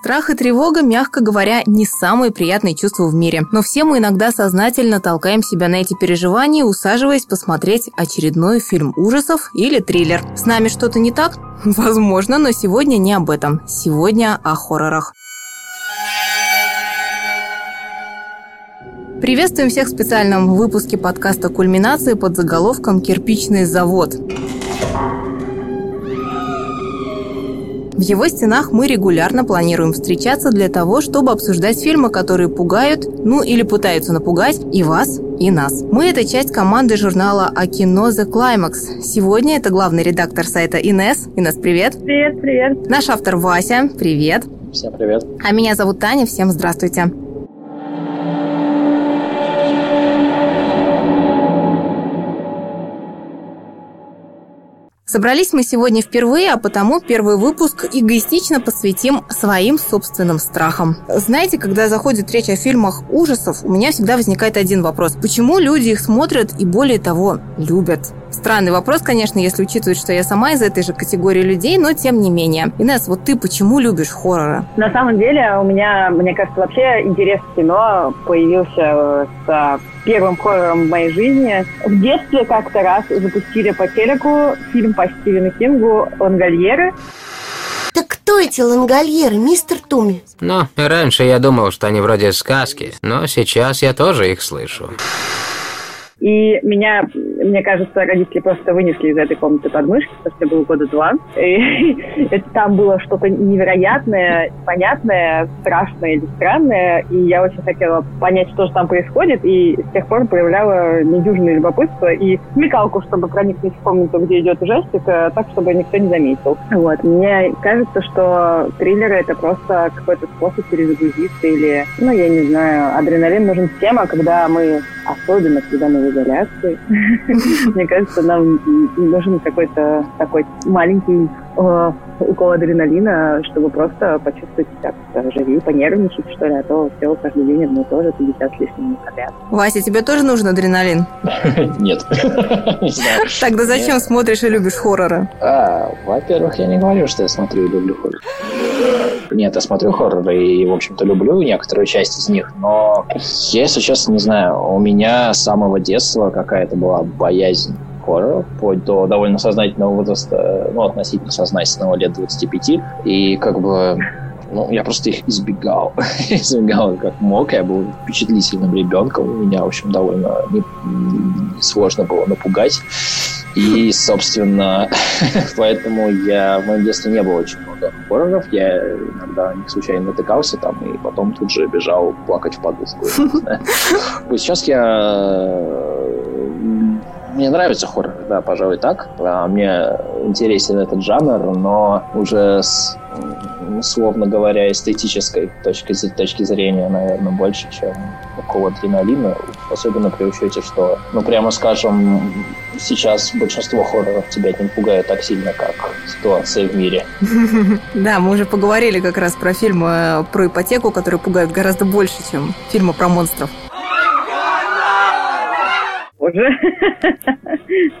Страх и тревога, мягко говоря, не самые приятные чувства в мире. Но все мы иногда сознательно толкаем себя на эти переживания, усаживаясь посмотреть очередной фильм ужасов или триллер. С нами что-то не так? Возможно, но сегодня не об этом. Сегодня о хоррорах. Приветствуем всех в специальном выпуске подкаста «Кульминации» под заголовком «Кирпичный завод». В его стенах мы регулярно планируем встречаться для того, чтобы обсуждать фильмы, которые пугают, ну или пытаются напугать и вас, и нас. Мы – это часть команды журнала «А кино The Climax». Сегодня это главный редактор сайта Инес. Инес, привет. Привет, привет. Наш автор Вася. Привет. Всем привет. А меня зовут Таня. Всем здравствуйте. Собрались мы сегодня впервые, а потому первый выпуск эгоистично посвятим своим собственным страхам. Знаете, когда заходит речь о фильмах ужасов, у меня всегда возникает один вопрос. Почему люди их смотрят и более того любят? Странный вопрос, конечно, если учитывать, что я сама из этой же категории людей, но тем не менее. Инесс, вот ты почему любишь хорроры? На самом деле у меня, мне кажется, вообще интерес к кино появился с первым хоррором в моей жизни. В детстве как-то раз запустили по телеку фильм по Стивену Кингу «Лангольеры». Так кто эти лангольеры, мистер Туми? Ну, раньше я думал, что они вроде сказки, но сейчас я тоже их слышу. И меня, мне кажется, родители просто вынесли из этой комнаты подмышки, потому что было года два. И там было что-то невероятное, понятное, страшное или странное. И я очень хотела понять, что же там происходит. И с тех пор проявляла недюжинное любопытство и смекалку, чтобы проникнуть в комнату, где идет ужастик, э, так, чтобы никто не заметил. Вот. Мне кажется, что триллеры — это просто какой-то способ перезагрузиться или, ну, я не знаю, адреналин нужен всем, а когда мы, особенно когда мы изоляции. Мне кажется, нам нужен какой-то такой маленький э, укол адреналина, чтобы просто почувствовать себя как-то живее, понервничать, что ли, а то все каждый день одно и то же, 50 с лишним подряд. Вася, тебе тоже нужен адреналин? Нет. Тогда зачем смотришь и любишь хорроры? А, во-первых, я не говорю, что я смотрю и люблю хоррор. Нет, я смотрю хорроры и, в общем-то, люблю некоторую часть из них, но я, если честно, не знаю, у меня с самого детства какая-то была боязнь хорроров, вплоть до довольно сознательного возраста, ну, относительно сознательного лет 25. И как бы ну, я просто их избегал. избегал как мог. Я был впечатлительным ребенком. Меня, в общем, довольно не, не сложно было напугать. И, собственно, поэтому я в моем детстве не было очень много хорроров. Я иногда не случайно натыкался там, и потом тут же бежал плакать в подушку. Сейчас я мне нравится хоррор, да, пожалуй, так. А мне интересен этот жанр, но уже с условно говоря, эстетической точки, точки зрения, наверное, больше, чем такого адреналина. Особенно при учете, что, ну, прямо скажем, сейчас большинство хорроров тебя не пугает так сильно, как ситуация в мире. Да, мы уже поговорили как раз про фильмы про ипотеку, которые пугают гораздо больше, чем фильмы про монстров уже.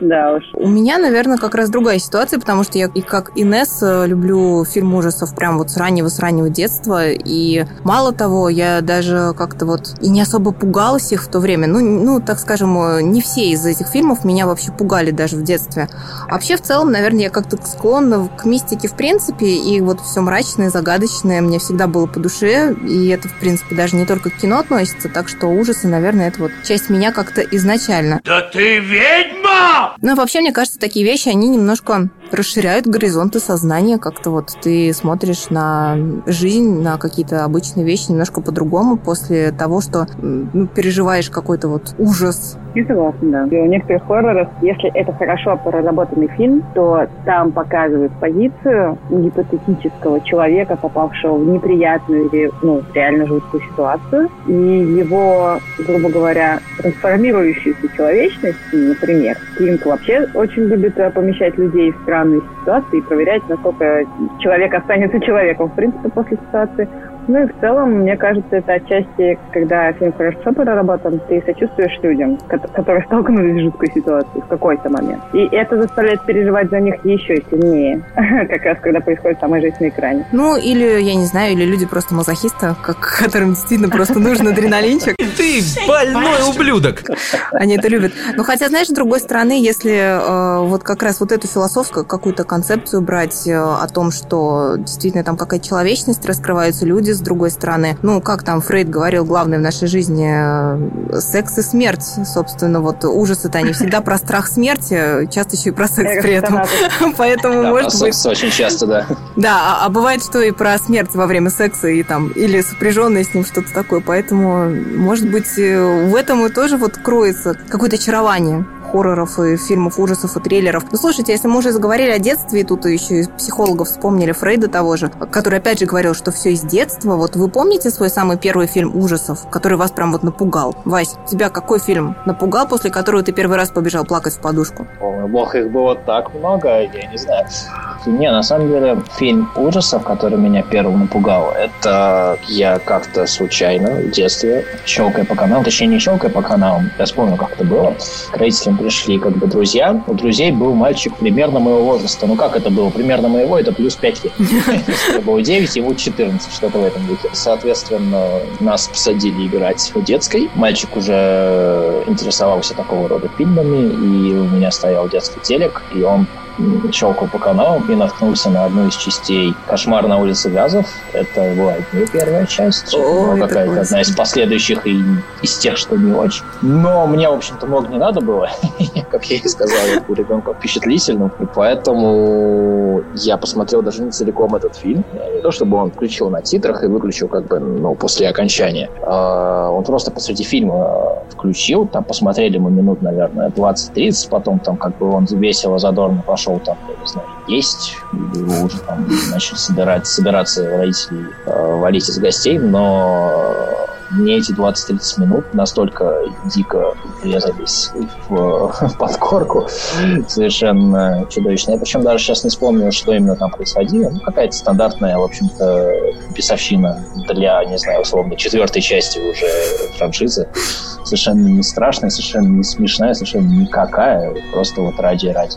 да уж. У меня, наверное, как раз другая ситуация, потому что я и как Инесс э, люблю фильм ужасов прям вот с раннего, с раннего детства. И мало того, я даже как-то вот и не особо пугалась их в то время. Ну, ну, так скажем, не все из этих фильмов меня вообще пугали даже в детстве. Вообще, в целом, наверное, я как-то склонна к мистике в принципе, и вот все мрачное, загадочное мне всегда было по душе, и это, в принципе, даже не только к кино относится, так что ужасы, наверное, это вот часть меня как-то изначально. Да ты ведьма! Ну, вообще, мне кажется, такие вещи, они немножко расширяют горизонты сознания. Как-то вот ты смотришь на жизнь, на какие-то обычные вещи немножко по-другому после того, что ну, переживаешь какой-то вот ужас. Не согласна, да. И у некоторых хорроров, если это хорошо проработанный фильм, то там показывают позицию гипотетического человека, попавшего в неприятную или ну, реально жуткую ситуацию, и его, грубо говоря, трансформирующуюся человечность, например. Кинг вообще очень любит э, помещать людей в странные ситуации и проверять, насколько человек останется человеком, в принципе, после ситуации. Ну и в целом, мне кажется, это отчасти, когда фильм хорошо проработан, ты сочувствуешь людям, которые столкнулись с жуткой ситуацией в какой-то момент. И это заставляет переживать за них еще сильнее, как раз когда происходит самая жизнь на экране. Ну, или, я не знаю, или люди просто мазохисты, как, которым действительно просто нужен адреналинчик. Ты больной ублюдок! Они это любят. Но хотя, знаешь, с другой стороны, если э, вот как раз вот эту философскую какую-то концепцию брать э, о том, что действительно там какая-то человечность раскрываются люди, с другой стороны, ну, как там Фрейд говорил, главное в нашей жизни э, секс и смерть, собственно, вот ужасы-то они всегда про страх смерти, часто еще и про секс при этом. Поэтому, может быть... очень часто, да. Да, а, а бывает, что и про смерть во время секса, и там, или сопряженное с ним что-то такое. Поэтому, может быть, э, в этом и тоже вот кроется какое-то очарование хорроров и фильмов ужасов и трейлеров. Ну, слушайте, если мы уже заговорили о детстве, и тут еще и психологов вспомнили Фрейда того же, который опять же говорил, что все из детства. Вот вы помните свой самый первый фильм ужасов, который вас прям вот напугал? Вась, тебя какой фильм напугал, после которого ты первый раз побежал плакать в подушку? О, бог, их было так много, я не знаю. Не, на самом деле, фильм ужасов, который меня первым напугал, это я как-то случайно в детстве, щелкая по каналу, точнее не щелкая по каналу, я вспомнил, как это было, к родителям пришли как бы друзья. У друзей был мальчик примерно моего возраста. Ну как это было? Примерно моего, это плюс 5 лет. Мне было 9, ему 14, что-то в этом духе. Соответственно, нас посадили играть в детской. Мальчик уже интересовался такого рода фильмами, и у меня стоял детский телек, и он щелкал по каналам и наткнулся на одну из частей «Кошмар на улице Газов». Это была не первая часть, О, но какая-то одна из последующих и из тех, что не очень. Но мне, в общем-то, много не надо было. как я и сказал, я у ребенка впечатлительным. И поэтому я посмотрел даже не целиком этот фильм. Не то, чтобы он включил на титрах и выключил как бы ну, после окончания. А он просто посреди фильма включил. Там посмотрели мы минут, наверное, 20-30. Потом там как бы он весело, задорно пошел пошел там, я не знаю, есть, или уже там начали собирать, собираться родители э, валить из гостей, но мне эти 20-30 минут настолько дико врезались в, в подкорку, совершенно чудовищно. Я причем даже сейчас не вспомню, что именно там происходило. Ну, какая-то стандартная, в общем-то, бесовщина для, не знаю, условно, четвертой части уже франшизы. Совершенно не страшная, совершенно не смешная, совершенно никакая. Просто вот ради-ради.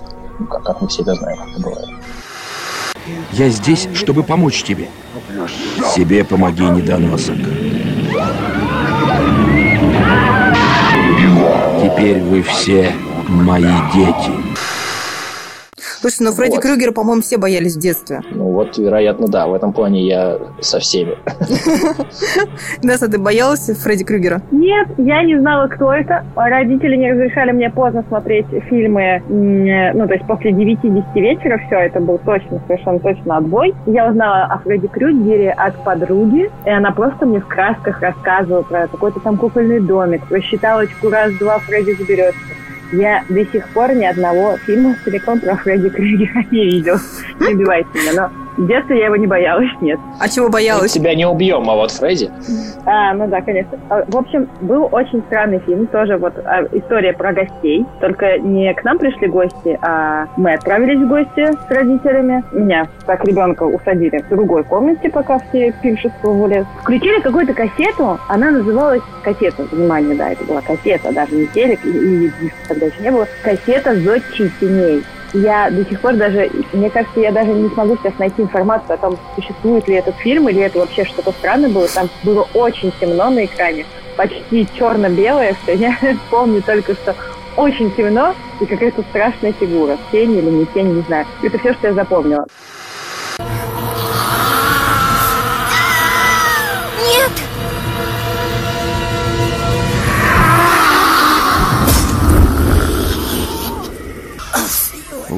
Как, как мы все знаем, как это бывает. Я здесь, чтобы помочь тебе. Себе помоги, недоносок. Теперь вы все мои дети. Слушай, ну Фредди вот. Крюгера, по-моему, все боялись в детстве. Ну вот, вероятно, да. В этом плане я со всеми. Несса, ты боялась Фредди Крюгера? Нет, я не знала, кто это. Родители не разрешали мне поздно смотреть фильмы, ну, то есть после 9-10 вечера все, это был точно, совершенно точно отбой. Я узнала о Фредди Крюгере от подруги, и она просто мне в красках рассказывала про какой-то там кукольный домик, про считалочку раз-два Фредди заберется. Я до сих пор ни одного фильма целиком про Фредди Крюгера не видел. Не убивайте меня, но в детстве я его не боялась, нет. А чего боялась? Мы тебя не убьем, а вот Фредди. А, ну да, конечно. А, в общем, был очень странный фильм, тоже вот а, история про гостей. Только не к нам пришли гости, а мы отправились в гости с родителями. Меня, так ребенка, усадили в другой комнате, пока все пиршествовали. Включили какую-то кассету, она называлась кассета, внимание, да, это была кассета, даже не телек, и, и диска тогда еще не было. Кассета «Зодчий теней» я до сих пор даже, мне кажется, я даже не смогу сейчас найти информацию о том, существует ли этот фильм, или это вообще что-то странное было. Там было очень темно на экране, почти черно-белое все. Я помню только, что очень темно и какая-то страшная фигура. Тень или не тень, не знаю. Это все, что я запомнила.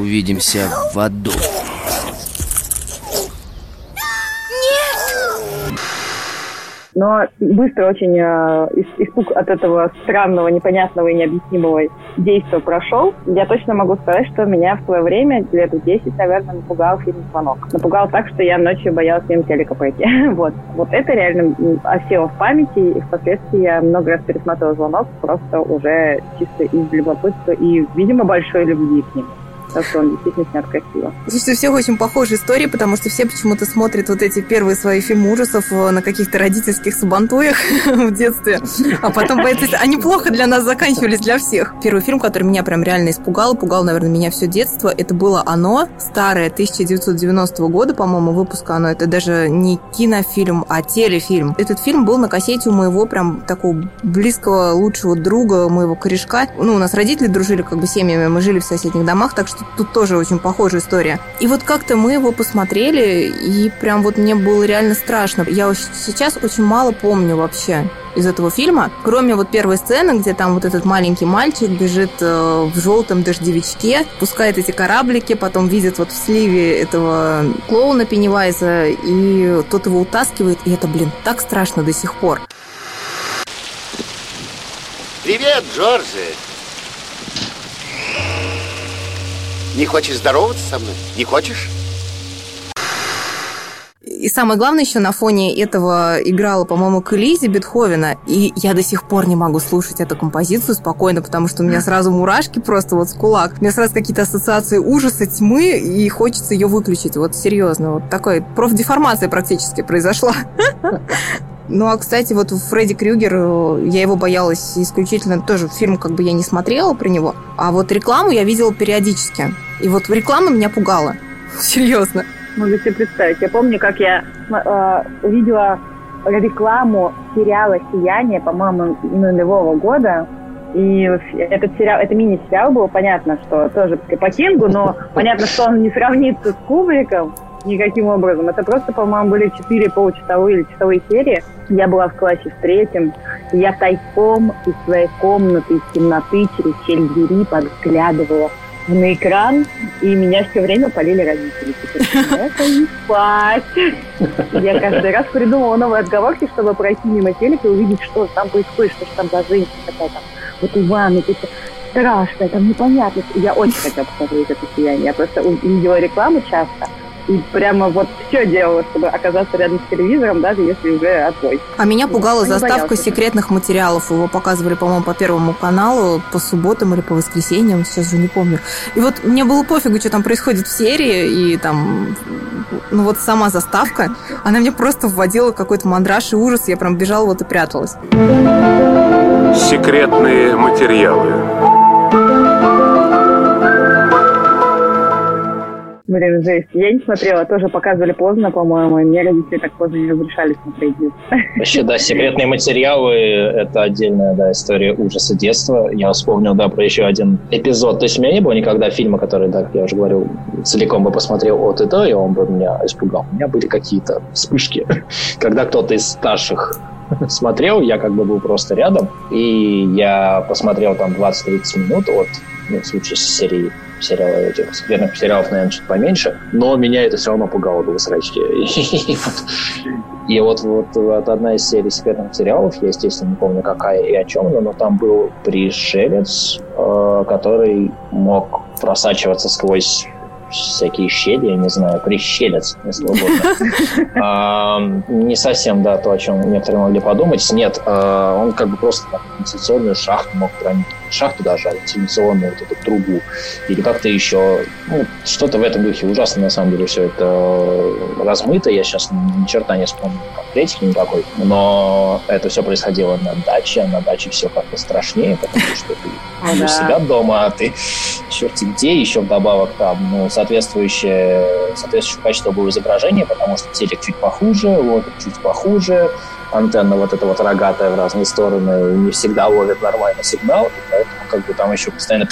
Увидимся в аду. но быстро очень э, испуг от этого странного, непонятного и необъяснимого действия прошел. Я точно могу сказать, что меня в свое время, лет в 10, наверное, напугал фильм «Звонок». Напугал так, что я ночью боялась мимо телека пойти. вот. вот это реально осело в памяти, и впоследствии я много раз пересматривала «Звонок» просто уже чисто из любопытства и, видимо, большой любви к ним. Он действительно снят красиво. Слушайте, всех очень похожие истории, потому что все почему-то смотрят вот эти первые свои фильмы ужасов э, на каких-то родительских сабантуях в детстве, а потом, поэтому они плохо для нас заканчивались, для всех. Первый фильм, который меня прям реально испугал, пугал, наверное, меня все детство, это было «Оно», старое, 1990 года, по-моему, выпуска «Оно». Это даже не кинофильм, а телефильм. Этот фильм был на кассете у моего прям такого близкого, лучшего друга, моего корешка. Ну, у нас родители дружили как бы семьями, мы жили в соседних домах, так что тут тоже очень похожая история. И вот как-то мы его посмотрели, и прям вот мне было реально страшно. Я сейчас очень мало помню вообще из этого фильма, кроме вот первой сцены, где там вот этот маленький мальчик бежит э, в желтом дождевичке, пускает эти кораблики, потом видит вот в сливе этого клоуна Пеннивайза, и тот его утаскивает, и это, блин, так страшно до сих пор. Привет, Джорджи. Не хочешь здороваться со мной? Не хочешь? И самое главное, еще на фоне этого играла, по-моему, к Элизе Бетховена. И я до сих пор не могу слушать эту композицию спокойно, потому что у меня сразу мурашки просто вот с кулак. У меня сразу какие-то ассоциации ужаса, тьмы, и хочется ее выключить. Вот серьезно. Вот такой профдеформация практически произошла. Ну, а, кстати, вот Фредди Крюгер, э, я его боялась исключительно, тоже фильм как бы я не смотрела про него, а вот рекламу я видела периодически. И вот реклама меня пугала. Серьезно. Могу себе представить. Я помню, как я э, видела рекламу сериала «Сияние», по-моему, нулевого года. И этот сериал, это мини-сериал был, понятно, что тоже по Кингу, но понятно, что он не сравнится с Кубриком никаким образом. Это просто, по-моему, были четыре получасовые или часовые серии. Я была в классе в третьем. Я тайком из своей комнаты, из темноты, через щель двери подглядывала на экран, и меня все время полили родители. Типа, это не спать. Я каждый раз придумывала новые отговорки, чтобы пройти мимо телека и увидеть, что там происходит, что там за женщина такая там. Вот Иван, это страшно, там непонятно. Я очень хотела посмотреть это сияние. Я просто увидела рекламу часто, и прямо вот все делала, чтобы оказаться рядом с телевизором, даже если уже отбой. А меня пугала ну, заставка секретных материалов. Его показывали, по-моему, по Первому каналу по субботам или по воскресеньям, сейчас же не помню. И вот мне было пофигу, что там происходит в серии, и там, ну вот сама заставка, она мне просто вводила какой-то мандраж и ужас, я прям бежала вот и пряталась. Секретные материалы. Блин, жесть. Я не смотрела, тоже показывали поздно, по-моему, и мне родители так поздно не разрешали смотреть. Вообще, да, секретные материалы – это отдельная, да, история ужаса детства. Я вспомнил, да, про еще один эпизод. То есть у меня не было никогда фильма, который, да, я уже говорил, целиком бы посмотрел от и до, и он бы меня испугал. У меня были какие-то вспышки, когда кто-то из старших смотрел, я как бы был просто рядом, и я посмотрел там 20-30 минут от, ну, в случае с серии сериала, этих секретных сериалов, наверное, чуть поменьше, но меня это все равно пугало до срачки. И вот, вот, вот одна из серий секретных сериалов, я, естественно, не помню, какая и о чем, но там был пришелец, э, который мог просачиваться сквозь всякие щели, я не знаю, прищелец, если угодно. Не совсем, да, то, о чем некоторые могли подумать. Нет, а, он как бы просто вентиляционную шахту мог проникнуть. Шахту даже, вентиляционную вот эту трубу. Или как-то еще, ну, что-то в этом духе. Ужасно, на самом деле, все это размыто. Я сейчас ни черта не вспомню конкретики никакой. Но это все происходило на даче, а на даче все как-то страшнее, потому что ты у себя дома, а ты черти где еще вдобавок там, ну, соответствующее, соответствующее качество было изображение, потому что телек чуть похуже, вот чуть похуже, антенна вот эта вот рогатая в разные стороны не всегда ловит нормальный сигнал, и поэтому как бы там еще постоянно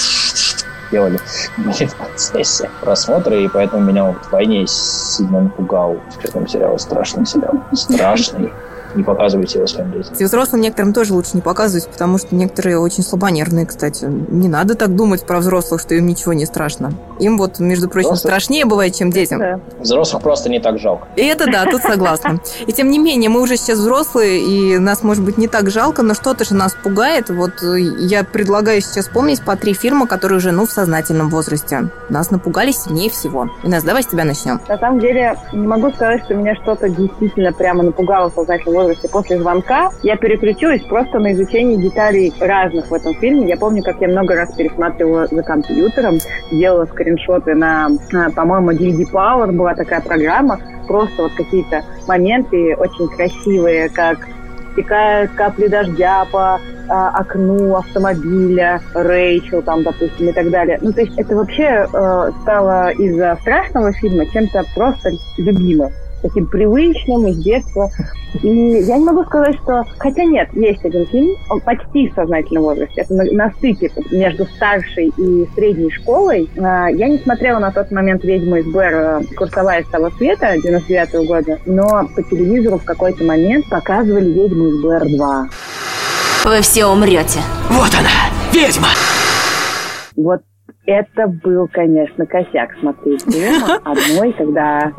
делали в процессе просмотра, и поэтому меня вот войне сильно напугал. В этом сериале страшный сериал. Страшный не показывайте его своим детям. И взрослым некоторым тоже лучше не показывать, потому что некоторые очень слабонервные, кстати. Не надо так думать про взрослых, что им ничего не страшно. Им вот, между прочим, Взрослых? страшнее бывает, чем детям. Да. Взрослых просто не так жалко. И это да, тут согласна. И тем не менее, мы уже сейчас взрослые, и нас, может быть, не так жалко, но что-то же нас пугает. Вот я предлагаю сейчас вспомнить по три фильма, которые уже, ну, в сознательном возрасте. Нас напугали сильнее всего. Инесс, давай с тебя начнем. На самом деле, не могу сказать, что меня что-то действительно прямо напугало в сознательном возрасте после звонка, я переключилась просто на изучение деталей разных в этом фильме. Я помню, как я много раз пересматривала за компьютером, делала скрин скриншоты на, на по-моему, DVD Power была такая программа, просто вот какие-то моменты очень красивые, как стекают капли дождя по а, окну автомобиля, Рэйчел там, допустим, и так далее. Ну, то есть это вообще э, стало из-за страшного фильма чем-то просто любимым таким привычным из детства. И я не могу сказать, что... Хотя нет, есть один фильм, он почти в сознательном возрасте. Это на, на стыке между старшей и средней школой. А, я не смотрела на тот момент «Ведьму из Блэр» э, «Курсовая из того света» 99 -го года, но по телевизору в какой-то момент показывали «Ведьму из Блэр 2». Вы все умрете. Вот она, ведьма! Вот это был, конечно, косяк смотреть фильм одной, когда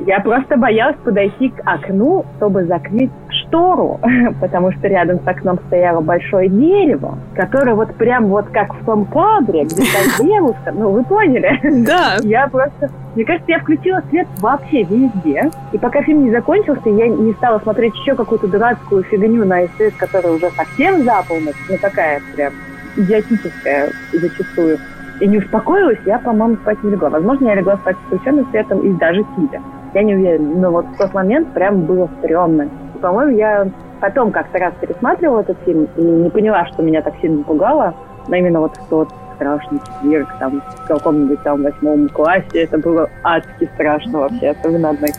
я просто боялась подойти к окну, чтобы закрыть штору, потому что рядом с окном стояло большое дерево, которое вот прям вот как в том кадре, где та девушка, ну вы поняли? Да. Я просто, мне кажется, я включила свет вообще везде, и пока фильм не закончился, я не стала смотреть еще какую-то дурацкую фигню на СС, которая уже совсем за полночь, ну такая прям идиотическая зачастую и не успокоилась, я, по-моему, спать не легла. Возможно, я легла спать с включенным светом и даже сидя. Я не уверена. Но вот в тот момент прям было стрёмно. И, по-моему, я потом как-то раз пересматривала этот фильм и не поняла, что меня так сильно пугало. Но именно вот в тот страшный четверг, там, в каком-нибудь там восьмом классе, это было адски страшно вообще, особенно одной.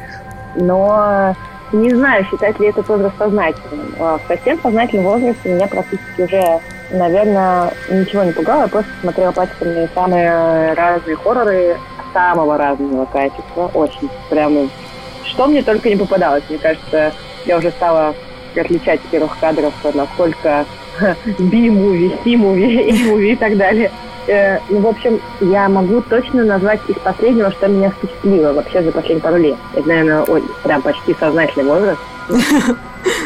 Но не знаю, считать ли это возраст сознательным. А в совсем сознательном возрасте меня практически уже наверное, ничего не пугало. Я просто смотрела пачками самые разные хорроры самого разного качества. Очень прямо... Что мне только не попадалось. Мне кажется, я уже стала отличать первых кадров, насколько B-муви, C-муви, A-муви и так далее. Э, ну, в общем, я могу точно назвать из последнего, что меня впечатлило вообще за последние пару лет. Это, наверное, ой, прям почти сознательный возраст.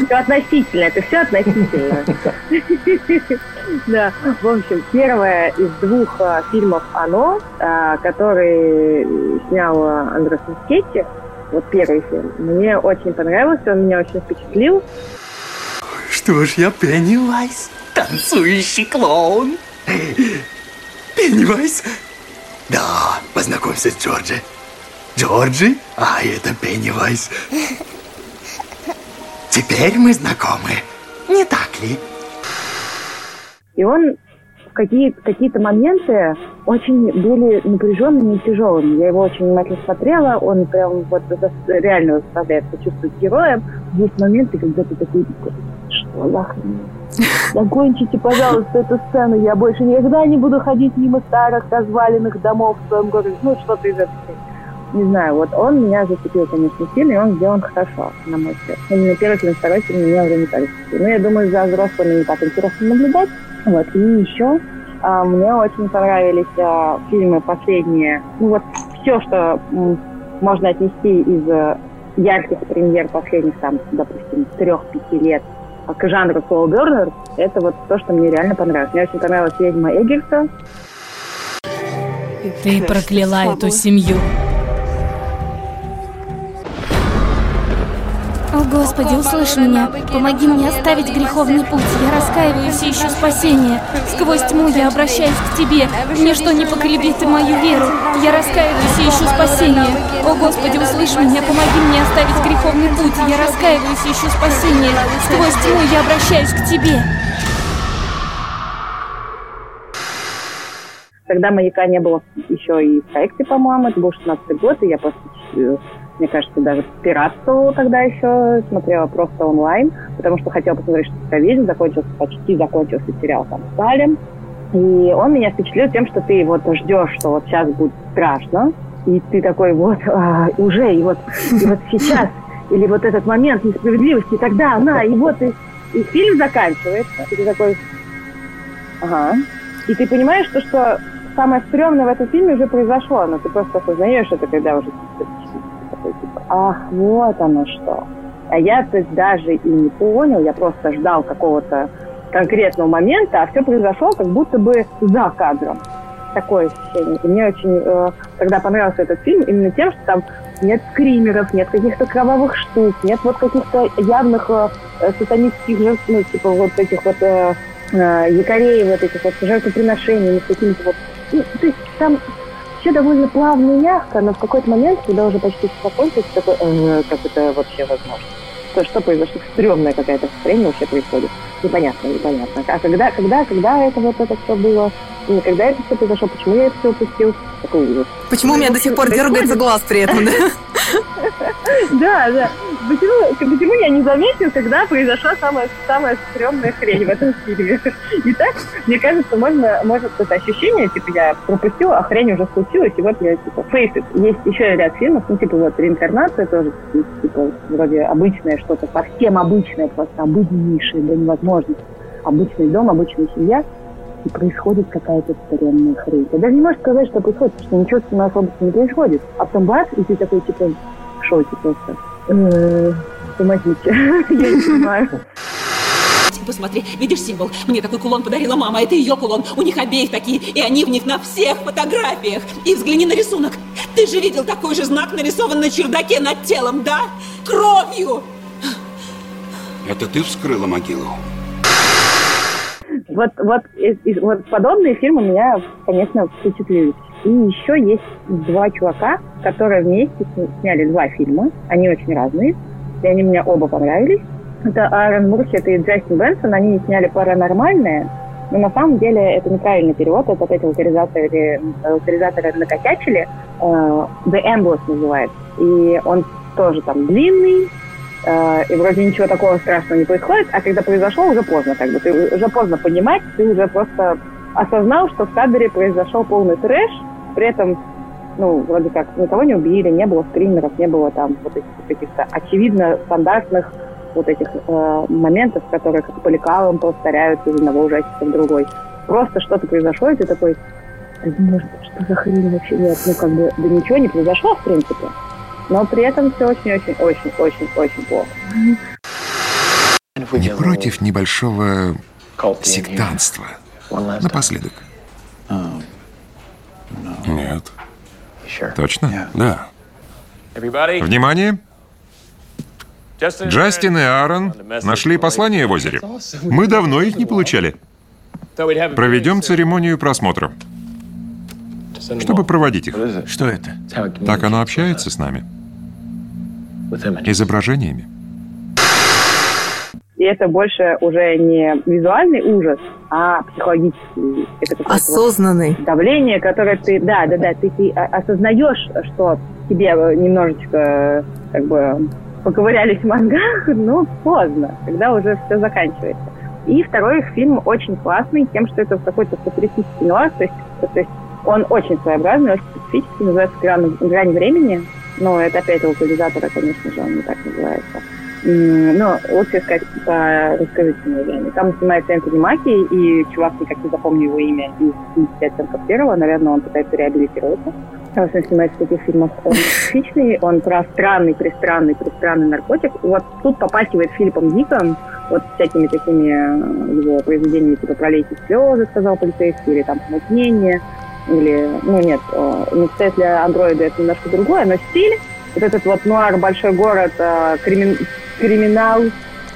Все относительно, это все относительно. Да, в общем, первое из двух а, фильмов «Оно», а, который снял Андрес Мускетти, вот первый фильм, мне очень понравился, он меня очень впечатлил. Что ж я, Пеннивайз, танцующий клоун. Пеннивайз? Да, познакомься с Джорджи. Джорджи, а это Пеннивайз. Теперь мы знакомы, не так ли? И он в какие, какие-то моменты очень были напряженными и тяжелыми. Я его очень внимательно смотрела, он прям вот реально заставляет почувствовать героем. Есть моменты, когда ты такой, нахрен? Закончите, пожалуйста, эту сцену. Я больше никогда не буду ходить мимо старых разваленных домов в своем городе. Ну, что-то из этого не знаю, вот он меня зацепил, конечно, сильно, и он сделан хорошо, на мой взгляд. Именно первый фильм, второй фильм меня уже не так зацепил. Но я думаю, за взрослыми не так интересно наблюдать. Вот. И еще а, мне очень понравились а, фильмы последние. Ну вот все, что м, можно отнести из а, ярких премьер последних, там, допустим, трех-пяти лет к жанру Слоу Бернер, это вот то, что мне реально понравилось. Мне очень понравилась «Ведьма Эггерса». Ты прокляла эту семью. О, Господи, услышь меня. Помоги мне оставить греховный путь. Я раскаиваюсь и ищу спасения. Сквозь тьму я обращаюсь к Тебе. Ничто не поколебит мою веру. Я раскаиваюсь и ищу спасения. О, Господи, услышь меня. Помоги мне оставить греховный путь. Я раскаиваюсь и ищу спасения. Сквозь тьму я обращаюсь к Тебе. Тогда «Маяка» не было еще и в проекте, по-моему. Это был 16 год, и я просто э, мне кажется, даже пиратствовала тогда еще, смотрела просто онлайн, потому что хотела посмотреть, что такое видео, закончился, почти закончился сериал там Салем. И он меня впечатлил тем, что ты вот ждешь, что вот сейчас будет страшно, и ты такой вот а, уже, и вот, и вот сейчас, или вот этот момент несправедливости, и тогда она, и вот и, и фильм заканчивается, и ты такой, ага. И ты понимаешь, что, что самое стрёмное в этом фильме уже произошло, но ты просто осознаешь это, когда уже такой, типа, ах, вот оно что. А я, то есть, даже и не понял, я просто ждал какого-то конкретного момента, а все произошло как будто бы за кадром. Такое ощущение. И мне очень э, тогда понравился этот фильм именно тем, что там нет скримеров, нет каких-то кровавых штук, нет вот каких-то явных э, сатанистских жертв, ну, типа вот этих вот э, э, якорей, вот этих вот жертвоприношений, с какими-то вот... Ну, то есть там все довольно плавно и мягко, но в какой-то момент, когда уже почти все закончилось, такой, э, как это вообще возможно? Что, что произошло? Стрёмная какая-то хрень вообще происходит. Непонятно, непонятно. А когда, когда, когда это вот это все было? И когда это все произошло? Почему я это все упустил? Такой ужас. Почему у меня до сих пор дергается глаз при этом, да? Да, да. Почему, почему я не заметил, когда произошла самая, самая стрёмная хрень в этом фильме? И так, мне кажется, можно, может это ощущение, типа, я пропустил, а хрень уже случилась, и вот я, типа, it. Есть еще ряд фильмов, ну, типа, вот, реинкарнация тоже, типа, вроде обычное что-то, совсем обычное, просто обыденнейшее до невозможности. Обычный дом, обычная семья, и происходит какая-то стрёмная хрень. Я даже не можешь сказать, что происходит, потому что ничего с особо не происходит. А потом бац, и ты такой, типа, в шоке просто. Э, Помогите. Я не понимаю. Посмотри, видишь символ? Мне такой кулон подарила мама, это ее кулон. У них обеих такие, и они в них на всех фотографиях. И взгляни на рисунок. Ты же видел такой же знак нарисован на чердаке над телом, да? Кровью! Это ты вскрыла могилу? Вот, вот, и- и вот подобные фильмы меня, конечно, впечатлили. И еще есть два чувака, которые вместе сняли два фильма. Они очень разные, и они мне оба понравились. Это Аарон Мурхет и Джастин Бенсон. Они сняли «Паранормальное», но на самом деле это неправильный перевод. Это опять локализаторы, локализаторы накосячили. Э, The Ambush называется. И он тоже там длинный, Э, и вроде ничего такого страшного не происходит, а когда произошло, уже поздно, как бы ты уже поздно понимать, ты уже просто осознал, что в Сабере произошел полный трэш, при этом, ну, вроде как, никого не убили, не было скримеров, не было там вот этих каких-то очевидно стандартных вот этих э, моментов, которые как по лекалам повторяются из одного ужастика в другой. Просто что-то произошло, и ты такой, «Да может, что за хрень вообще нет? Ну, как бы, да ничего не произошло, в принципе. Но при этом все очень-очень-очень-очень-очень плохо. Не против небольшого сектанства? Напоследок. Нет. Точно? Да. Внимание! Джастин и Аарон нашли послание в озере. Мы давно их не получали. Проведем церемонию просмотра, чтобы проводить их. Что это? Так оно общается с нами. Изображениями. И это больше уже не визуальный ужас, а психологический. Это Осознанный. вот давление, которое ты, да, да, да, ты, ты о- осознаешь, что тебе немножечко э, как бы поковырялись в мозгах, но поздно, когда уже все заканчивается. И второй их фильм очень классный тем, что это какой-то футуристический нуар, то есть, то есть он очень своеобразный, очень специфический, называется «Грань, грань времени». Но это опять локализатора, конечно же, он не так называется. Но лучше сказать по русскоязычному времени. Там снимается Энтони Маки, и чувак, никак не запомню его имя, из 50 оттенков первого, наверное, он пытается реабилитироваться. Потому что он снимается в таких фильмах. Он специфичный, он про странный, пристранный, пристранный наркотик. Вот тут попахивает Филиппом Диком, вот всякими такими э, его произведениями, типа «Пролейте слезы», сказал полицейский, или там «Помутнение», или, ну нет, э, не кстати, для андроида это немножко другое, но стиль, вот этот вот нуар, большой город, э, кримин- криминал,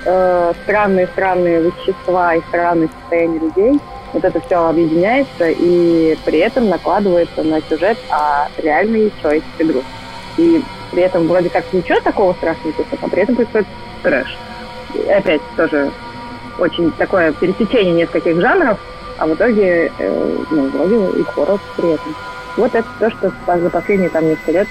э, странные-странные вещества и странные состояния людей, вот это все объединяется и при этом накладывается на сюжет а реальный человеческий друг. И при этом вроде как ничего такого страшного происходит, а при этом происходит трэш. И опять тоже очень такое пересечение нескольких жанров, а в итоге, э, ну, вроде и хоррор при этом. Вот это то, что за последние там несколько лет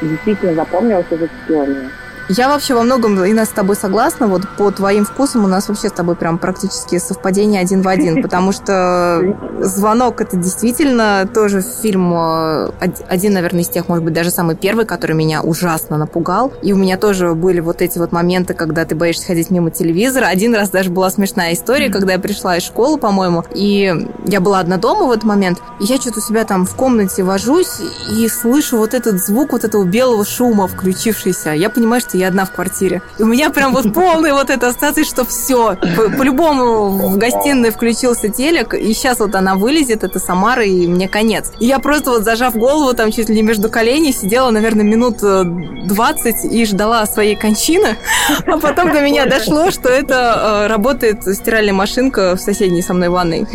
действительно запомнилось и зацепило меня. Я вообще во многом, Инна, с тобой согласна. Вот по твоим вкусам у нас вообще с тобой прям практически совпадение один в один, потому что «Звонок» — это действительно тоже фильм, э, од- один, наверное, из тех, может быть, даже самый первый, который меня ужасно напугал. И у меня тоже были вот эти вот моменты, когда ты боишься ходить мимо телевизора. Один раз даже была смешная история, когда я пришла из школы, по-моему, и я была одна дома в этот момент, и я что-то у себя там в комнате вожусь и слышу вот этот звук вот этого белого шума включившийся. Я понимаю, что что я одна в квартире. И у меня прям вот полная вот эта ассоциация, что все. По-любому в гостиной включился телек, и сейчас вот она вылезет, это Самара, и мне конец. И я просто вот зажав голову там чуть ли не между коленей, сидела, наверное, минут 20 э, и ждала своей кончины. А потом до меня дошло, что это э, работает стиральная машинка в соседней со мной ванной.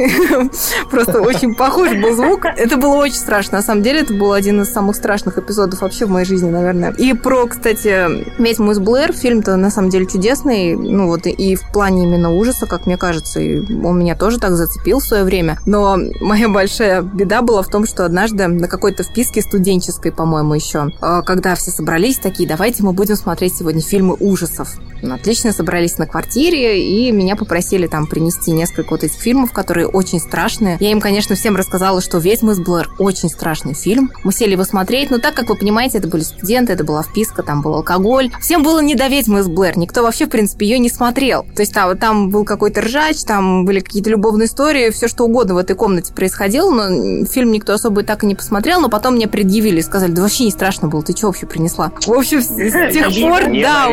Просто очень похож был звук. Это было очень страшно. На самом деле, это был один из самых страшных эпизодов вообще в моей жизни, наверное. И про, кстати, «Ведьму из Блэр» фильм-то на самом деле чудесный. Ну вот и в плане именно ужаса, как мне кажется. И он меня тоже так зацепил в свое время. Но моя большая беда была в том, что однажды на какой-то вписке студенческой, по-моему, еще, э, когда все собрались такие, давайте мы будем смотреть сегодня фильмы ужасов. Ну, отлично собрались на квартире, и меня попросили там принести несколько вот этих фильмов, которые очень страшные. Я им, конечно, всем рассказала, что «Ведьмы из Блэр» очень страшный фильм. Мы сели его смотреть, но так, как вы понимаете, это были студенты, это была вписка, там был алкоголь. Всем было не до «Ведьмы из Блэр», никто вообще, в принципе, ее не смотрел. То есть там, там был какой-то ржач, там были какие-то любовные истории, все что угодно в этой комнате происходило, но фильм никто особо так и не посмотрел, но потом мне предъявили, сказали, да вообще не страшно было, ты что вообще принесла? В общем, с, с тех пор, да.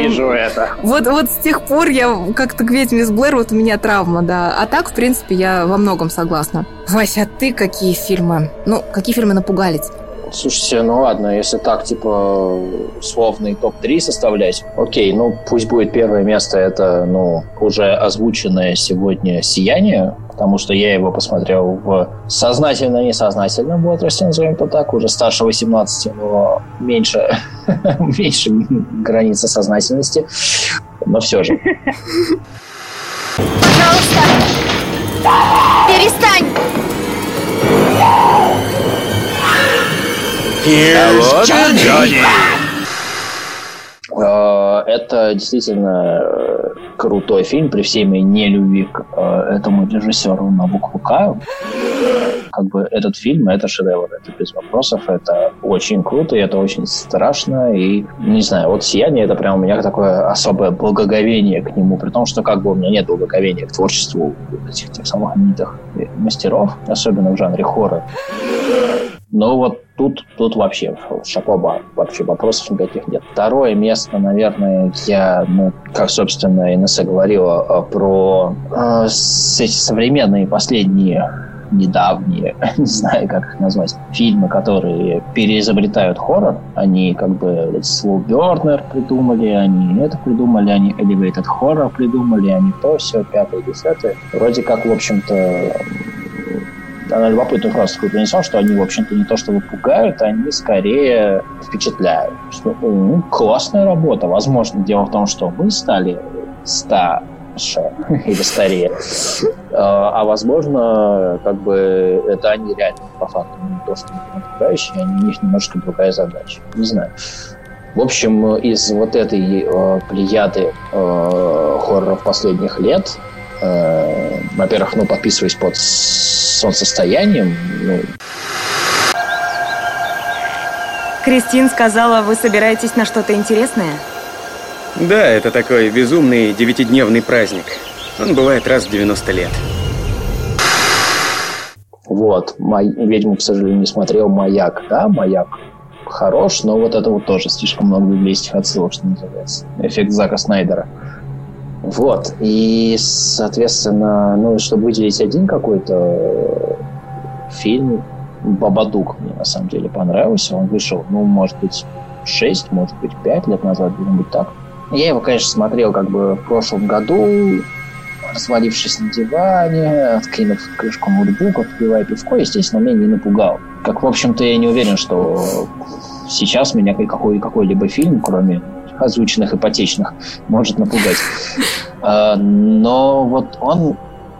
Вот, вот с тех пор я как-то к ведьме из Блэр, вот у меня травма, да. А так, в принципе, я во многом согласна. Вася, а ты какие фильмы? Ну, какие фильмы напугали тебя? Слушайте, ну ладно, если так, типа, словный топ-3 составлять, окей, ну пусть будет первое место, это, ну, уже озвученное сегодня «Сияние», потому что я его посмотрел в сознательно-несознательном возрасте, назовем это так, уже старше 18, но меньше, меньше границы сознательности, но все же. Пожалуйста, Here's Johnny! Э, это действительно э, крутой фильм при всей моей нелюбви к э, этому режиссеру на букву К. Как бы этот фильм, это шедевр, это без вопросов, это очень круто, и это очень страшно, и не знаю, вот «Сияние» это прям у меня такое особое благоговение к нему, при том, что как бы у меня нет благоговения к творчеству этих тех самых знаменитых мастеров, особенно в жанре хоррор. Но вот тут, тут вообще шапоба, вообще вопросов никаких нет. Второе место, наверное, я, ну, как, собственно, Инесса говорила а, про э, современные последние недавние, не знаю, как их назвать, фильмы, которые переизобретают хоррор. Они как бы Slow Burner придумали, они это придумали, они Elevated Horror придумали, они то, все, пятое, десятое. Вроде как, в общем-то, она любопытную фразу такую принесла, что они, в общем-то, не то чтобы пугают, они скорее впечатляют. Что, ну, классная работа. Возможно, дело в том, что мы стали старше или старее. А, а возможно, как бы это они реально по факту не то, что они, у них немножко другая задача. Не знаю. В общем, из вот этой э, плеяды э, хорроров последних лет Э, во-первых, ну, подписываюсь под солнцестоянием. Ну. Кристин сказала, вы собираетесь на что-то интересное? Да, это такой безумный девятидневный праздник. Он бывает раз в 90 лет. Вот, мой, ведьму, к сожалению, не смотрел «Маяк». Да, «Маяк» хорош, но вот это вот тоже слишком много библейских отсылок, что называется. Эффект Зака Снайдера. Вот. И, соответственно, ну, чтобы выделить один какой-то фильм, Бабадук мне на самом деле понравился. Он вышел, ну, может быть, 6, может быть, 5 лет назад, где-нибудь так. Я его, конечно, смотрел как бы в прошлом году, развалившись на диване, откинув крышку ноутбука, попивая пивко, естественно, меня не напугал. Как, в общем-то, я не уверен, что сейчас меня какой- какой-либо фильм, кроме озвученных ипотечных, может напугать. А, но вот он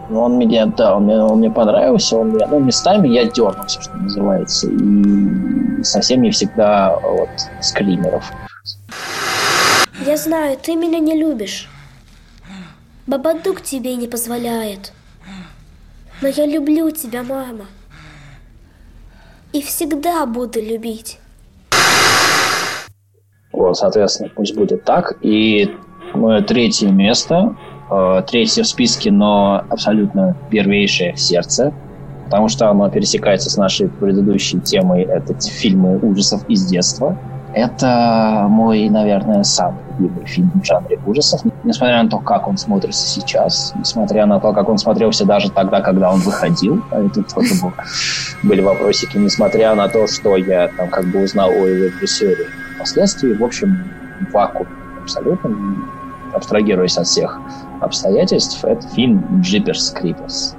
он мне, да, он мне, он мне понравился, он мне, ну, местами я дернулся, что называется, и совсем не всегда вот скримеров. Я знаю, ты меня не любишь. Бабадук тебе не позволяет. Но я люблю тебя, мама. И всегда буду любить. Вот, соответственно, пусть будет так. И мое третье место, э, третье в списке, но абсолютно первейшее в сердце, потому что оно пересекается с нашей предыдущей темой, это фильмы ужасов из детства. Это мой, наверное, самый любимый фильм в жанре ужасов. Несмотря на то, как он смотрится сейчас, несмотря на то, как он смотрелся даже тогда, когда он выходил, а это тоже был, были вопросики, несмотря на то, что я там как бы узнал о его режиссере впоследствии, в общем, вакуум абсолютно, абстрагируясь от всех обстоятельств, это фильм «Джиперс Криперс».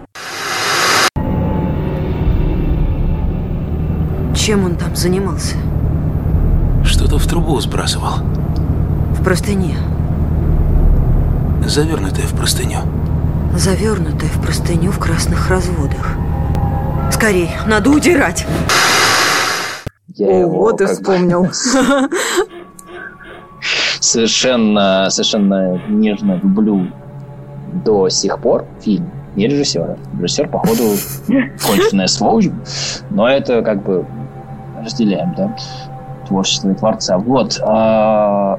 Чем он там занимался? Что-то в трубу сбрасывал. В простыне. Завернутое в простыню. Завернутое в простыню в красных разводах. Скорей, надо удирать. Я О, вот и бы вспомнил. совершенно, совершенно нежно люблю до сих пор фильм. Не режиссера. Режиссер, походу, конченая сволочь. Но это как бы разделяем, да, творчество и творца. Вот. а,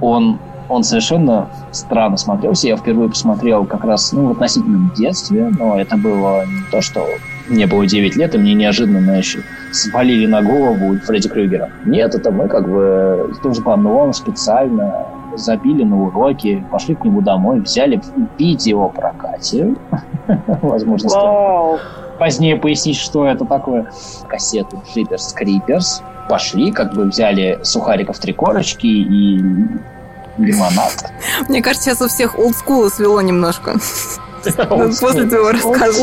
он, он совершенно странно смотрелся. Я впервые посмотрел как раз ну, в относительном детстве, но это было не то, что мне было 9 лет, и мне неожиданно, знаешь, свалили на голову Фредди Крюгера. Нет, это мы как бы с дружбаном специально забили на уроки, пошли к нему домой, взяли видео прокате. Возможно, позднее пояснить, что это такое. Кассету Джиперс Криперс. Пошли, как бы взяли сухариков три корочки и лимонад. Мне кажется, сейчас у всех олдскула свело немножко. После твоего рассказа.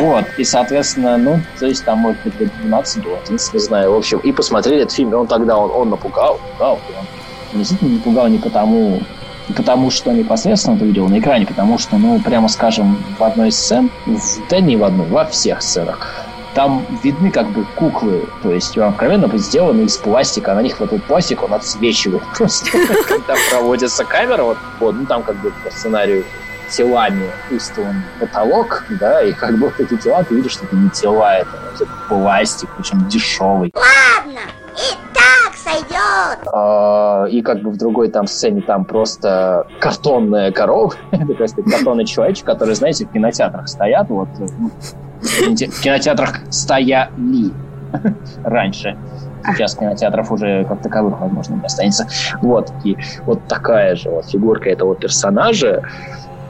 Вот, и, соответственно, ну, то есть там, может быть, лет 12 было, 11, не знаю, в общем, и посмотрели этот фильм, и он тогда, он, он напугал, напугал, и он действительно напугал не потому, не потому, что непосредственно ты видел на экране, потому что, ну, прямо скажем, в одной из сцен, в, да не в одной, во всех сценах, там видны как бы куклы, то есть откровенно сделаны из пластика, на них вот этот пластик, он отсвечивает просто, когда проводится камера, вот, вот, ну там как бы по сценарию телами устлан потолок, да, и как бы вот эти тела, ты видишь, что это не тела, это, это пластик, причем дешевый. Ладно, и так сойдет. А, И как бы в другой там сцене там просто картонная корова, это просто картонный человечек, который, знаете, в кинотеатрах стоят, вот, ну, в кинотеатрах стояли раньше. Сейчас кинотеатров уже как таковых, возможно, не останется. Вот, и вот такая же вот фигурка этого персонажа,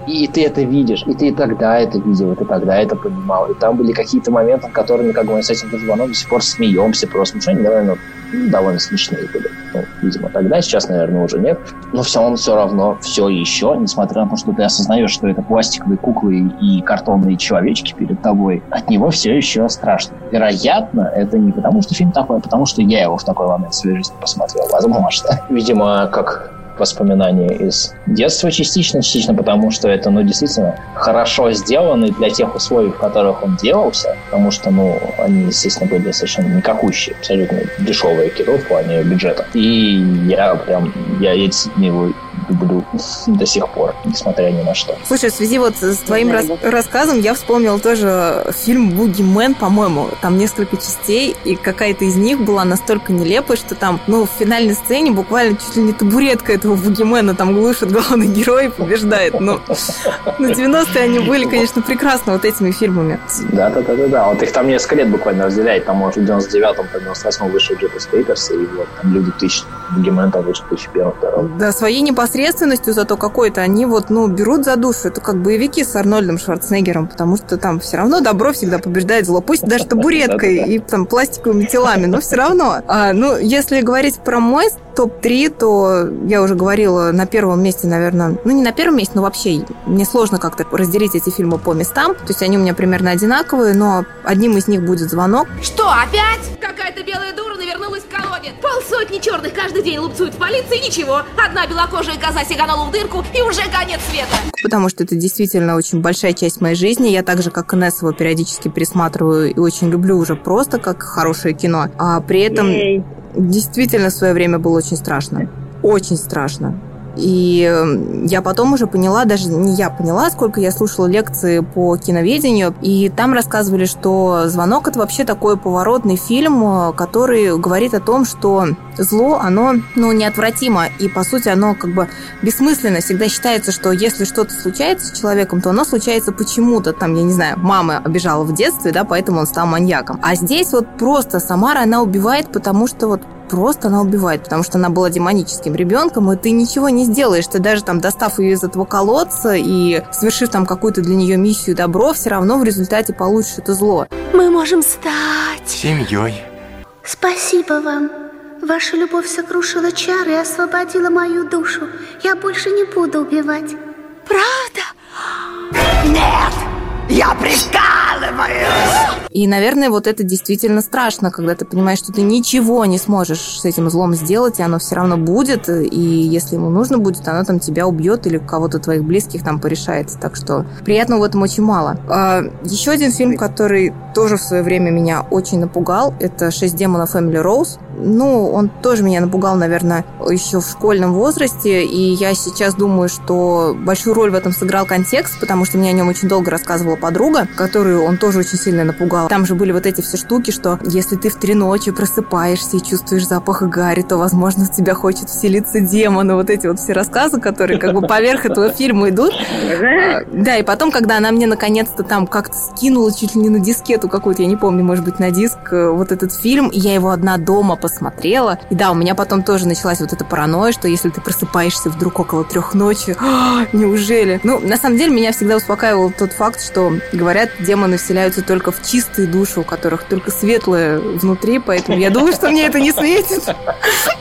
и ты это видишь, и ты тогда это видел, и ты тогда это понимал. И там были какие-то моменты, которыми как бы мы с этим дружбаном до сих пор смеемся просто. Ну, что они довольно, ну, довольно смешные были. Ну, видимо, тогда, сейчас, наверное, уже нет. Но все он все равно, все еще, несмотря на то, что ты осознаешь, что это пластиковые куклы и картонные человечки перед тобой, от него все еще страшно. Вероятно, это не потому, что фильм такой, а потому, что я его в такой момент в своей жизни посмотрел. Возможно. Видимо, как воспоминания из детства частично, частично потому, что это, ну, действительно хорошо сделано для тех условий, в которых он делался, потому что, ну, они, естественно, были совершенно никакущие, абсолютно дешевое кино в плане бюджета. И я прям, я, я действительно его люблю до сих пор, несмотря ни на что. Слушай, в связи вот с твоим рас- рассказом я вспомнил тоже фильм «Бугимен», по-моему. Там несколько частей, и какая-то из них была настолько нелепой, что там, ну, в финальной сцене буквально чуть ли не табуретка этого Бугимена там глушит главный герой и побеждает. Ну, на 90-е они были, конечно, прекрасны вот этими фильмами. Да-да-да-да. Вот их там несколько лет буквально разделяет. Там, может, в 99-м, в 98-м вышел Джиппес Пейперс, и вот там люди тысяч, Бугимен там вышел в 2001 втором. Да, своей непосредственностью зато какой-то они вот, ну, берут за душу. Это как боевики с Арнольдом Шварценеггером, потому что там все равно добро всегда побеждает зло. Пусть даже табуреткой и там пластиковыми телами, но все равно. А, ну, если говорить про мой топ-3, то я уже говорила на первом месте, наверное, ну не на первом месте, но вообще мне сложно как-то разделить эти фильмы по местам. То есть они у меня примерно одинаковые, но одним из них будет звонок. Что, опять? Какая-то белая дура навернулась в колодец. Полсотни черных каждый день лупцуют в полиции, ничего. Одна белокожая коза сиганула в дырку, и уже конец света. Потому что это действительно очень большая часть моей жизни. Я так же, как Инесс, его периодически пересматриваю и очень люблю уже просто как хорошее кино. А при этом Ей. действительно в свое время было очень страшно. Очень страшно. И я потом уже поняла, даже не я поняла, сколько я слушала лекции по киноведению, и там рассказывали, что «Звонок» — это вообще такой поворотный фильм, э, который говорит о том, что зло, оно, ну, неотвратимо, и, по сути, оно как бы бессмысленно. Всегда считается, что если что-то случается с человеком, то оно случается почему-то. Там, я не знаю, мама обижала в детстве, да, поэтому он стал маньяком. А здесь вот просто Самара, она убивает, потому что вот просто она убивает, потому что она была демоническим ребенком, и ты ничего не сделаешь. Ты даже там, достав ее из этого колодца и совершив там какую-то для нее миссию добро, все равно в результате получишь это зло. Мы можем стать Семьей. Спасибо вам. Ваша любовь сокрушила чары и освободила мою душу. Я больше не буду убивать. Правда? Нет! Я прикалываюсь! И, наверное, вот это действительно страшно, когда ты понимаешь, что ты ничего не сможешь с этим злом сделать, и оно все равно будет, и если ему нужно будет, оно там тебя убьет или кого-то твоих близких там порешается. Так что приятного в этом очень мало. А, еще один фильм, который тоже в свое время меня очень напугал, это «Шесть демонов Эмили Роуз». Ну, он тоже меня напугал, наверное, еще в школьном возрасте, и я сейчас думаю, что большую роль в этом сыграл контекст, потому что мне о нем очень долго рассказывала подруга, которую он тоже очень сильно напугал. Там же были вот эти все штуки, что если ты в три ночи просыпаешься и чувствуешь запах гари, то, возможно, в тебя хочет вселиться демон. И вот эти вот все рассказы, которые как бы поверх этого фильма идут. А, Да, и потом, когда она мне наконец-то там как-то скинула чуть ли не на дискету какую-то, я не помню, может быть, на диск, э, вот этот фильм, и я его одна дома посмотрела. И да, у меня потом тоже началась вот эта паранойя, что если ты просыпаешься вдруг около трех ночи, «А, неужели? Ну, на самом деле, меня всегда успокаивал тот факт, что, говорят, демоны вселяются только в чистые души, у которых только светлое внутри, поэтому я думаю, что мне это не светит.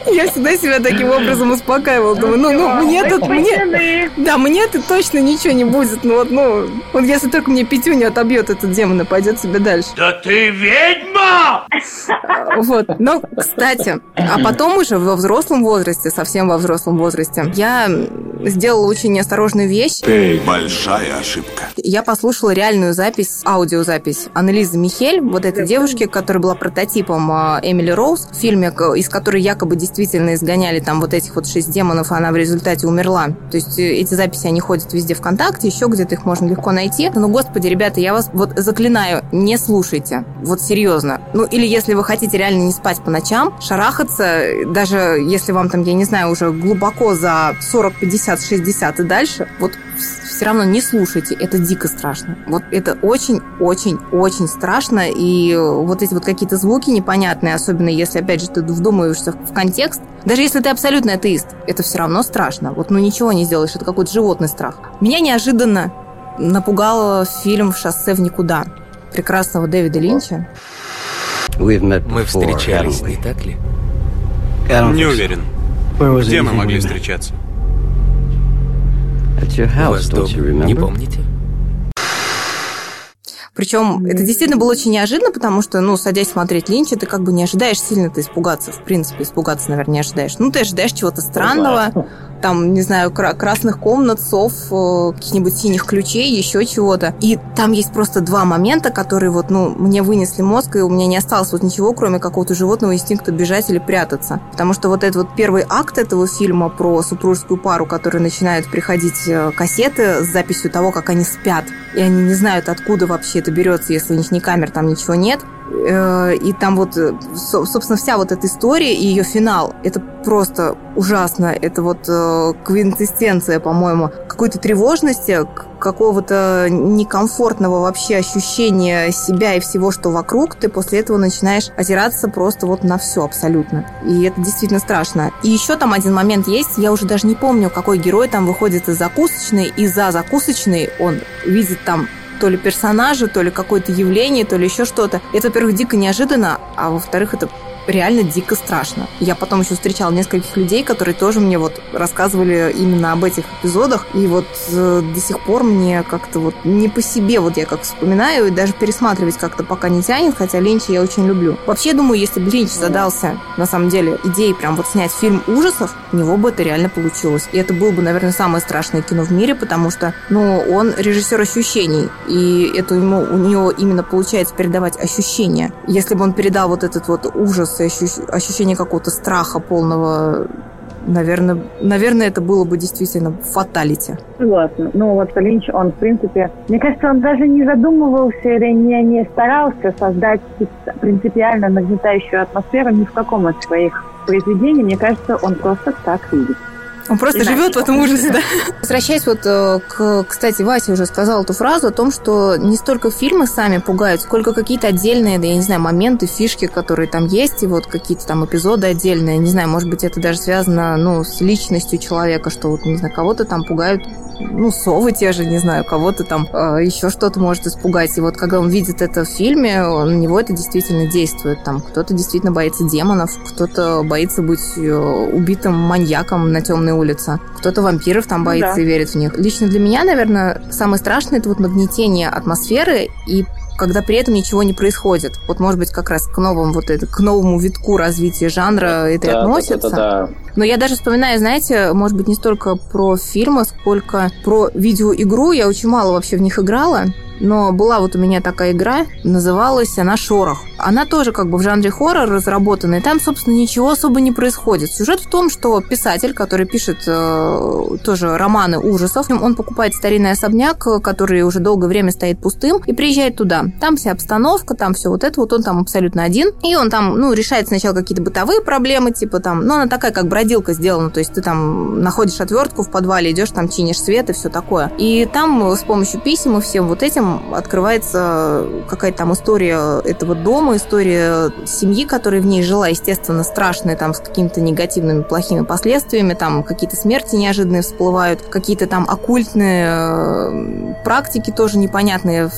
Я всегда себя таким образом успокаивала. Думаю, ну, ну, мне тут, мне... Да, мне это точно ничего не будет. Ну, вот, ну, вот если только мне пятюню отобьет этот демон и пойдет себе дальше. Да ты ведьма! Вот. Но, кстати, а потом уже во взрослом возрасте, совсем во взрослом возрасте, я сделала очень неосторожную вещь. Большая ошибка. Я послушала реальную запись, аудиозапись Аннелизы Михель, вот этой девушки, которая была прототипом а, Эмили Роуз в фильме, из которой якобы действительно изгоняли там вот этих вот шесть демонов, а она в результате умерла. То есть э, эти записи, они ходят везде ВКонтакте, еще где-то их можно легко найти. Но, господи, ребята, я вас вот заклинаю, не слушайте. Вот серьезно. Ну, или если вы хотите реально не спать по ночам, шарахаться, даже если вам там, я не знаю, уже глубоко за 40, 50, 60 и дальше, вот все равно не слушайте, это дико страшно. Вот это очень-очень-очень страшно, и вот эти вот какие-то звуки непонятные, особенно если, опять же, ты вдумываешься в контекст, даже если ты абсолютно атеист, это все равно страшно. Вот ну ничего не сделаешь, это какой-то животный страх. Меня неожиданно напугал фильм «Шоссе в никуда» прекрасного Дэвида Линча. Мы встречались, не так ли? Не уверен. Где мы могли встречаться? У вас дом, не помните? Причем это действительно было очень неожиданно, потому что, ну, садясь смотреть Линча, ты как бы не ожидаешь сильно-то испугаться. В принципе, испугаться, наверное, не ожидаешь. Ну, ты ожидаешь чего-то странного, там, не знаю, кра- красных комнат, сов, э, каких-нибудь синих ключей, еще чего-то. И там есть просто два момента, которые вот, ну, мне вынесли мозг, и у меня не осталось вот ничего, кроме какого-то животного инстинкта бежать или прятаться. Потому что вот этот вот первый акт этого фильма про супружескую пару, которые начинают приходить э, кассеты с записью того, как они спят, и они не знают, откуда вообще это берется, если у них ни камер, там ничего нет. Э, И там вот, э, со- собственно, вся вот эта история и ее финал, это просто ужасно. Это вот э, квинтэссенция, по-моему, какой-то тревожности, какого-то некомфортного вообще ощущения себя и всего, что вокруг. Ты после этого начинаешь озираться просто вот на все абсолютно. И это действительно страшно. И еще там один момент есть, я уже даже не помню, какой герой там выходит из закусочной, и за закусочной он видит там то ли персонажа, то ли какое-то явление, то ли еще что-то. Это, во-первых, дико неожиданно, а во-вторых, это реально дико страшно. Я потом еще встречала нескольких людей, которые тоже мне вот рассказывали именно об этих эпизодах, и вот э, до сих пор мне как-то вот не по себе, вот я как вспоминаю, и даже пересматривать как-то пока не тянет, хотя Линча я очень люблю. Вообще, думаю, если бы Линч задался, на самом деле, идеей прям вот снять фильм ужасов, у него бы это реально получилось. И это было бы, наверное, самое страшное кино в мире, потому что, ну, он режиссер ощущений, и это ему, у него именно получается передавать ощущения. Если бы он передал вот этот вот ужас и ощу- ощущение какого-то страха полного наверное, наверное, это было бы действительно фаталити. Согласна. Ну, вот Линч, он, в принципе, мне кажется, он даже не задумывался или не, не старался создать принципиально нагнетающую атмосферу ни в каком из своих произведений. Мне кажется, он просто так видит. Он просто живет в этом ужасе, да? Возвращаясь вот э, к, кстати, Вася уже сказал эту фразу о том, что не столько фильмы сами пугают, сколько какие-то отдельные, да, я не знаю, моменты, фишки, которые там есть, и вот какие-то там эпизоды отдельные. Не знаю, может быть, это даже связано, ну, с личностью человека, что вот, не знаю, кого-то там пугают ну, совы те же, не знаю, кого-то там э, еще что-то может испугать. И вот когда он видит это в фильме, на него это действительно действует. Там кто-то действительно боится демонов, кто-то боится быть э, убитым маньяком на темной улице, кто-то вампиров там боится да. и верит в них. Лично для меня, наверное, самое страшное это вот нагнетение атмосферы и когда при этом ничего не происходит. Вот, может быть, как раз к новому вот это, к новому витку развития жанра это да, относится. Да, да, да. Но я даже вспоминаю, знаете, может быть, не столько про фильмы, сколько про видеоигру. Я очень мало вообще в них играла. Но была вот у меня такая игра, называлась она «Шорох». Она тоже как бы в жанре хоррор разработана, и там, собственно, ничего особо не происходит. Сюжет в том, что писатель, который пишет э, тоже романы ужасов, он покупает старинный особняк, который уже долгое время стоит пустым, и приезжает туда. Там вся обстановка, там все вот это, вот он там абсолютно один, и он там, ну, решает сначала какие-то бытовые проблемы, типа там, ну, она такая, как бродилка сделана, то есть ты там находишь отвертку в подвале, идешь там, чинишь свет и все такое. И там с помощью писем и всем вот этим открывается какая-то там история этого дома, история семьи, которая в ней жила, естественно, страшная, там, с какими-то негативными, плохими последствиями, там, какие-то смерти неожиданные всплывают, какие-то там оккультные э, практики тоже непонятные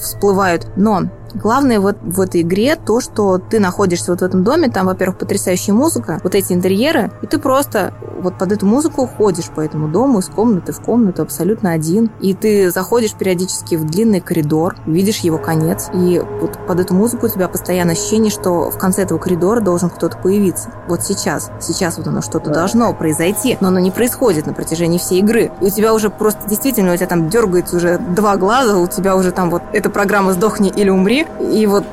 всплывают. Но Главное вот в этой игре то, что ты находишься вот в этом доме, там, во-первых, потрясающая музыка, вот эти интерьеры, и ты просто вот под эту музыку ходишь по этому дому из комнаты в комнату абсолютно один, и ты заходишь периодически в длинный коридор, видишь его конец, и вот под эту музыку у тебя постоянно ощущение, что в конце этого коридора должен кто-то появиться. Вот сейчас, сейчас вот оно что-то да. должно произойти, но оно не происходит на протяжении всей игры. И у тебя уже просто действительно, у тебя там дергается уже два глаза, у тебя уже там вот эта программа «Сдохни или умри», и вот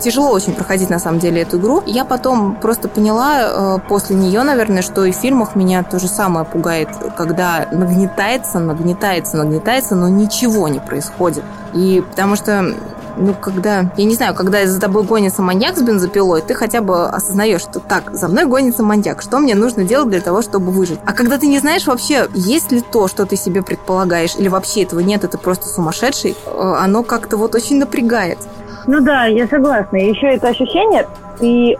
тяжело очень проходить на самом деле эту игру. Я потом просто поняла э, после нее, наверное, что и в фильмах меня то же самое пугает, когда нагнетается, нагнетается, нагнетается, но ничего не происходит. И потому что ну, когда, я не знаю, когда за тобой гонится маньяк с бензопилой, ты хотя бы осознаешь, что так, за мной гонится маньяк, что мне нужно делать для того, чтобы выжить. А когда ты не знаешь вообще, есть ли то, что ты себе предполагаешь, или вообще этого нет, это просто сумасшедший, э, оно как-то вот очень напрягает. Ну да, я согласна. Еще это ощущение, ты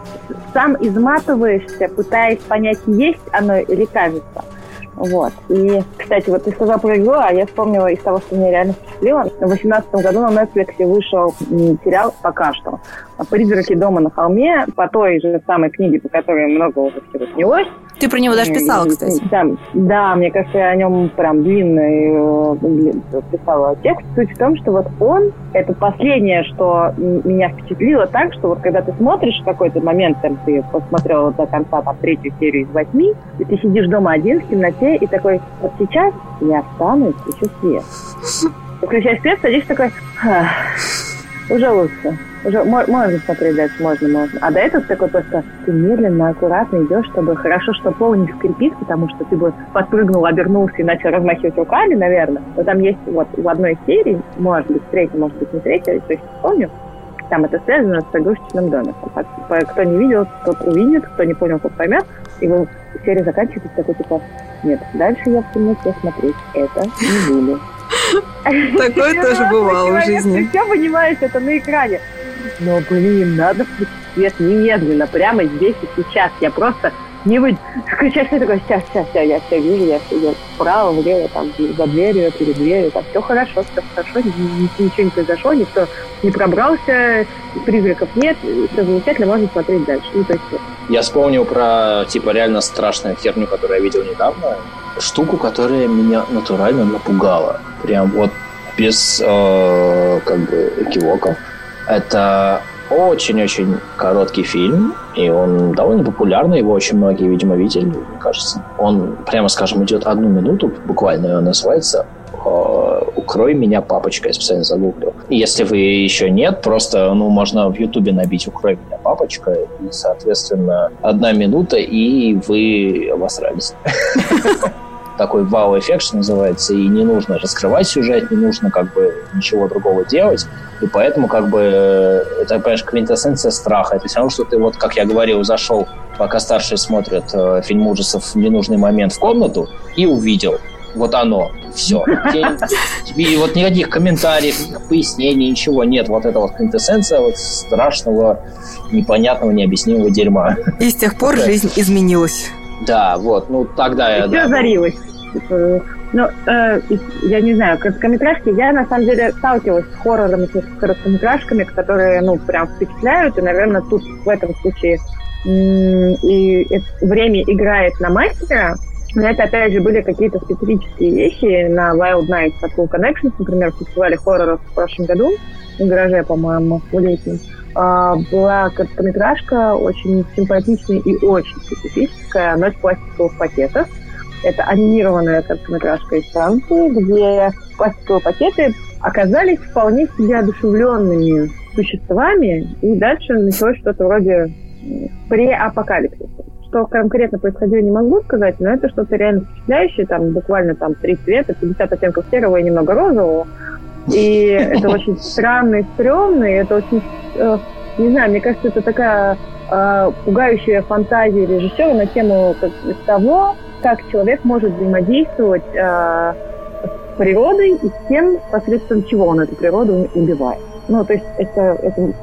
сам изматываешься, пытаясь понять, есть оно или кажется. Вот. И, кстати, вот ты сказал про игру, а я вспомнила из того, что меня реально впечатлило. В 2018 году на Netflix вышел сериал пока что «Призраки дома на холме» по той же самой книге, по которой много уже всего снялось. Ты про него даже писала, кстати. Да, да, мне кажется, я о нем прям длинный э, писала текст. Суть в том, что вот он, это последнее, что меня впечатлило так, что вот когда ты смотришь в какой-то момент, там ты посмотрел до конца там третью серию из восьми, и ты сидишь дома один в темноте и такой, вот сейчас я встану и включу свет. Включаешь свет, садишься такой, уже лучше. Уже можно смотреть дальше, можно, можно. А до этого такой просто ты медленно, аккуратно идешь, чтобы хорошо, что пол не скрипит, потому что ты бы подпрыгнул, обернулся и начал размахивать руками, наверное. Но там есть вот в одной серии, может быть, третья, может быть, не третья, то есть помню, там это связано с игрушечным домиком. Кто не видел, тот увидит, кто не понял, тот поймет. И вы серия заканчивается такой типа, нет, дальше я в темноте смотреть это не буду. Такое тоже бывало в жизни. Ты все понимаешь, это на экране. Но, блин, надо свет немедленно, прямо здесь и сейчас. Я просто не вы включаешь все такое, сейчас, сейчас, сейчас, я все вижу, я все я вправо, влево, там, за дверью, перед дверью, там, все хорошо, все хорошо, ничего не произошло, никто не пробрался, призраков нет, все замечательно, можно смотреть дальше. Ну, то есть... Я вспомнил про, типа, реально страшную херню, которую я видел недавно, штуку, которая меня натурально напугала. Прям вот без, э, как бы, экивоков. Это очень-очень короткий фильм, и он довольно популярный, его очень многие, видимо, видели, мне кажется. Он, прямо скажем, идет одну минуту, буквально он называется «Укрой меня, папочка», я специально загуглил. Если вы еще нет, просто, ну, можно в Ютубе набить «Укрой меня, папочка», и, соответственно, одна минута, и вы обосрались. такой вау-эффект, что называется, и не нужно раскрывать сюжет, не нужно как бы ничего другого делать, и поэтому как бы это, понимаешь, квинтэссенция страха. Это все равно, что ты вот, как я говорил, зашел, пока старшие смотрят э, фильм ужасов в ненужный момент в комнату и увидел. Вот оно, все. И вот никаких комментариев, никаких пояснений, ничего нет. Вот это вот квинтэссенция вот страшного, непонятного, необъяснимого дерьма. И с тех пор жизнь изменилась. Да, вот, ну тогда и я... Все озарилось. Ну, э, я не знаю, короткометражки, я на самом деле сталкивалась с хоррорами, с короткометражками, которые, ну, прям впечатляют, и, наверное, тут в этом случае и время играет на мастера, но это, опять же, были какие-то специфические вещи на Wild Nights от Cool Connections, например, в фестивале хорроров в прошлом году, в гараже, по-моему, в летнем. А, была короткометражка очень симпатичная и очень специфическая. Из пластиковых пакетов. Это анимированная короткометражка из Франции, где пластиковые пакеты оказались вполне себе одушевленными существами, и дальше началось что-то вроде преапокалипсиса. Что конкретно происходило, не могу сказать, но это что-то реально впечатляющее, там буквально там три цвета, 50 оттенков серого и немного розового. И это очень странно и стрёмно, и это очень Э, не знаю, мне кажется, это такая э, пугающая фантазия режиссера на тему как, того, как человек может взаимодействовать э, с природой и с тем, посредством чего он эту природу убивает. Ну, то есть это, это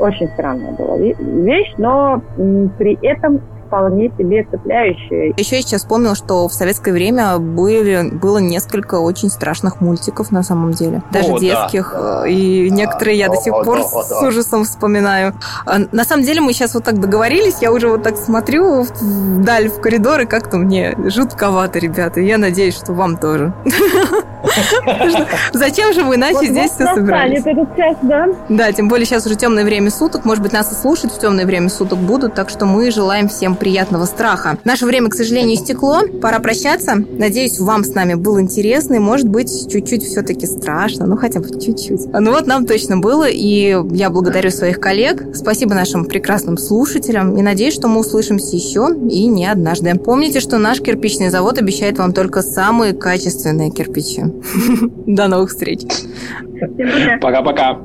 очень странная была вещь, но при этом вполне себе цепляющее. Еще я сейчас вспомнила, что в советское время были, было несколько очень страшных мультиков на самом деле. Даже О, детских. Да, и да, некоторые да, я до сих да, пор да, с да. ужасом вспоминаю. А, на самом деле мы сейчас вот так договорились, я уже вот так смотрю вдаль в коридор, и как-то мне жутковато, ребята. Я надеюсь, что вам тоже. Зачем же вы иначе здесь все собирались? этот час, да? Да, тем более сейчас уже темное время суток. Может быть, нас и слушать в темное время суток будут. Так что мы желаем всем приятного страха. Наше время, к сожалению, истекло. Пора прощаться. Надеюсь, вам с нами было интересно. И, может быть, чуть-чуть все-таки страшно. Ну, хотя бы чуть-чуть. Ну вот нам точно было. И я благодарю своих коллег. Спасибо нашим прекрасным слушателям. И надеюсь, что мы услышимся еще и не однажды. Помните, что наш кирпичный завод обещает вам только самые качественные кирпичи. До новых встреч. Пока-пока.